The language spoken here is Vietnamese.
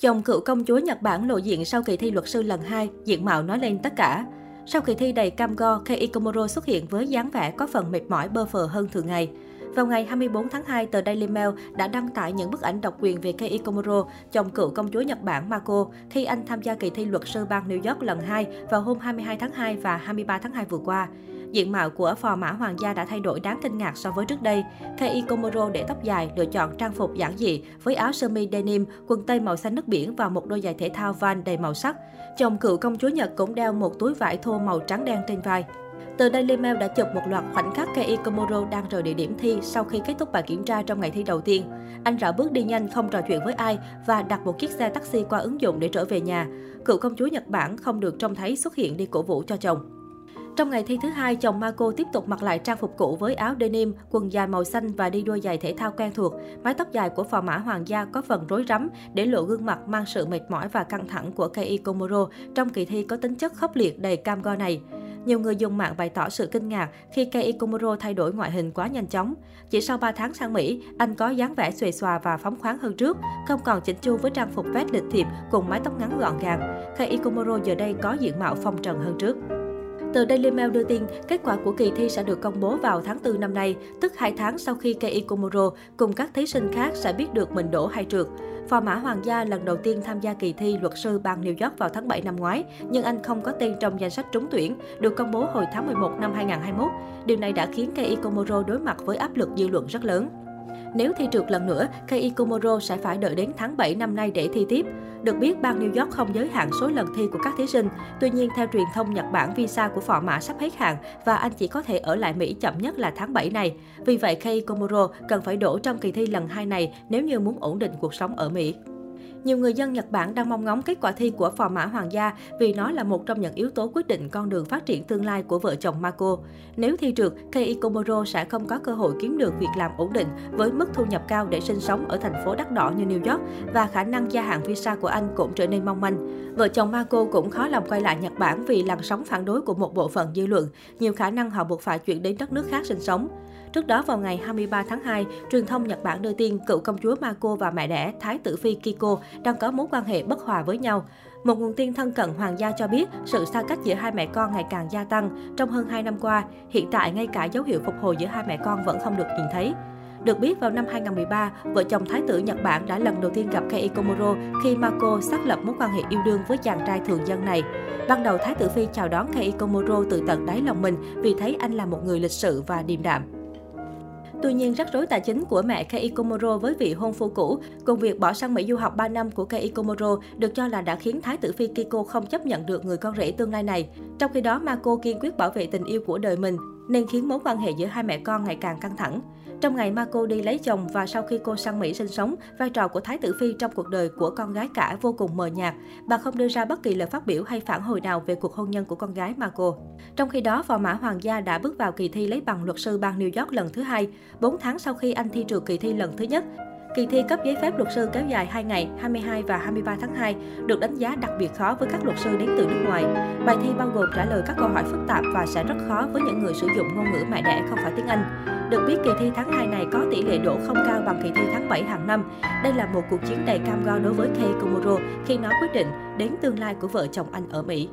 Chồng cựu công chúa Nhật Bản lộ diện sau kỳ thi luật sư lần 2, diện mạo nói lên tất cả. Sau kỳ thi đầy cam go, Kei Komuro xuất hiện với dáng vẻ có phần mệt mỏi bơ phờ hơn thường ngày. Vào ngày 24 tháng 2, tờ Daily Mail đã đăng tải những bức ảnh độc quyền về Kei Komuro, chồng cựu công chúa Nhật Bản Mako, khi anh tham gia kỳ thi luật sư bang New York lần 2 vào hôm 22 tháng 2 và 23 tháng 2 vừa qua. Diện mạo của phò mã hoàng gia đã thay đổi đáng kinh ngạc so với trước đây. Kei Komuro để tóc dài, lựa chọn trang phục giản dị với áo sơ mi denim, quần tây màu xanh nước biển và một đôi giày thể thao van đầy màu sắc. Chồng cựu công chúa Nhật cũng đeo một túi vải thô màu trắng đen trên vai. Tờ Daily Mail đã chụp một loạt khoảnh khắc Kei Komuro đang rời địa điểm thi sau khi kết thúc bài kiểm tra trong ngày thi đầu tiên. Anh rảo bước đi nhanh, không trò chuyện với ai và đặt một chiếc xe taxi qua ứng dụng để trở về nhà. Cựu công chúa Nhật Bản không được trông thấy xuất hiện đi cổ vũ cho chồng. Trong ngày thi thứ hai, chồng Marco tiếp tục mặc lại trang phục cũ với áo denim, quần dài màu xanh và đi đôi giày thể thao quen thuộc. Mái tóc dài của phò mã hoàng gia có phần rối rắm để lộ gương mặt mang sự mệt mỏi và căng thẳng của Kei Komuro trong kỳ thi có tính chất khốc liệt đầy cam go này. Nhiều người dùng mạng bày tỏ sự kinh ngạc khi Kei Komuro thay đổi ngoại hình quá nhanh chóng. Chỉ sau 3 tháng sang Mỹ, anh có dáng vẻ xuề xòa và phóng khoáng hơn trước, không còn chỉnh chu với trang phục vest lịch thiệp cùng mái tóc ngắn gọn gàng. Kei Komuro giờ đây có diện mạo phong trần hơn trước. Tờ Daily Mail đưa tin, kết quả của kỳ thi sẽ được công bố vào tháng 4 năm nay, tức 2 tháng sau khi Kei Komuro cùng các thí sinh khác sẽ biết được mình đổ hay trượt. Phò mã Hoàng gia lần đầu tiên tham gia kỳ thi luật sư bang New York vào tháng 7 năm ngoái, nhưng anh không có tên trong danh sách trúng tuyển, được công bố hồi tháng 11 năm 2021. Điều này đã khiến Kei Komuro đối mặt với áp lực dư luận rất lớn. Nếu thi trượt lần nữa, Kei Komuro sẽ phải đợi đến tháng 7 năm nay để thi tiếp. Được biết, bang New York không giới hạn số lần thi của các thí sinh. Tuy nhiên, theo truyền thông Nhật Bản, visa của phò mã sắp hết hạn và anh chỉ có thể ở lại Mỹ chậm nhất là tháng 7 này. Vì vậy, Kei Komuro cần phải đổ trong kỳ thi lần 2 này nếu như muốn ổn định cuộc sống ở Mỹ. Nhiều người dân Nhật Bản đang mong ngóng kết quả thi của phò mã hoàng gia vì nó là một trong những yếu tố quyết định con đường phát triển tương lai của vợ chồng Mako. Nếu thi trượt, Kei Komuro sẽ không có cơ hội kiếm được việc làm ổn định với mức thu nhập cao để sinh sống ở thành phố đắt đỏ như New York và khả năng gia hạn visa của anh cũng trở nên mong manh. Vợ chồng Mako cũng khó lòng quay lại Nhật Bản vì làn sóng phản đối của một bộ phận dư luận. Nhiều khả năng họ buộc phải chuyển đến đất nước khác sinh sống. Trước đó vào ngày 23 tháng 2, truyền thông Nhật Bản đưa tin cựu công chúa Mako và mẹ đẻ Thái tử Phi Kiko đang có mối quan hệ bất hòa với nhau. Một nguồn tin thân cận hoàng gia cho biết sự xa cách giữa hai mẹ con ngày càng gia tăng trong hơn 2 năm qua. Hiện tại ngay cả dấu hiệu phục hồi giữa hai mẹ con vẫn không được nhìn thấy. Được biết, vào năm 2013, vợ chồng Thái tử Nhật Bản đã lần đầu tiên gặp Kei Komuro khi Mako xác lập mối quan hệ yêu đương với chàng trai thường dân này. Ban đầu, Thái tử Phi chào đón Kei Komuro từ tận đáy lòng mình vì thấy anh là một người lịch sự và điềm đạm. Tuy nhiên, rắc rối tài chính của mẹ Kei Komuro với vị hôn phu cũ, cùng việc bỏ sang Mỹ du học 3 năm của Kei Komuro được cho là đã khiến Thái tử Phi Kiko không chấp nhận được người con rể tương lai này. Trong khi đó, Mako kiên quyết bảo vệ tình yêu của đời mình, nên khiến mối quan hệ giữa hai mẹ con ngày càng căng thẳng. Trong ngày Marco đi lấy chồng và sau khi cô sang Mỹ sinh sống, vai trò của Thái tử Phi trong cuộc đời của con gái cả vô cùng mờ nhạt. Bà không đưa ra bất kỳ lời phát biểu hay phản hồi nào về cuộc hôn nhân của con gái Marco. Trong khi đó, phò mã hoàng gia đã bước vào kỳ thi lấy bằng luật sư bang New York lần thứ hai, 4 tháng sau khi anh thi trượt kỳ thi lần thứ nhất. Kỳ thi cấp giấy phép luật sư kéo dài 2 ngày, 22 và 23 tháng 2, được đánh giá đặc biệt khó với các luật sư đến từ nước ngoài. Bài thi bao gồm trả lời các câu hỏi phức tạp và sẽ rất khó với những người sử dụng ngôn ngữ mẹ đẻ không phải tiếng Anh. Được biết, kỳ thi tháng 2 này có tỷ lệ đỗ không cao bằng kỳ thi tháng 7 hàng năm. Đây là một cuộc chiến đầy cam go đối với Kei Komuro khi nó quyết định đến tương lai của vợ chồng anh ở Mỹ.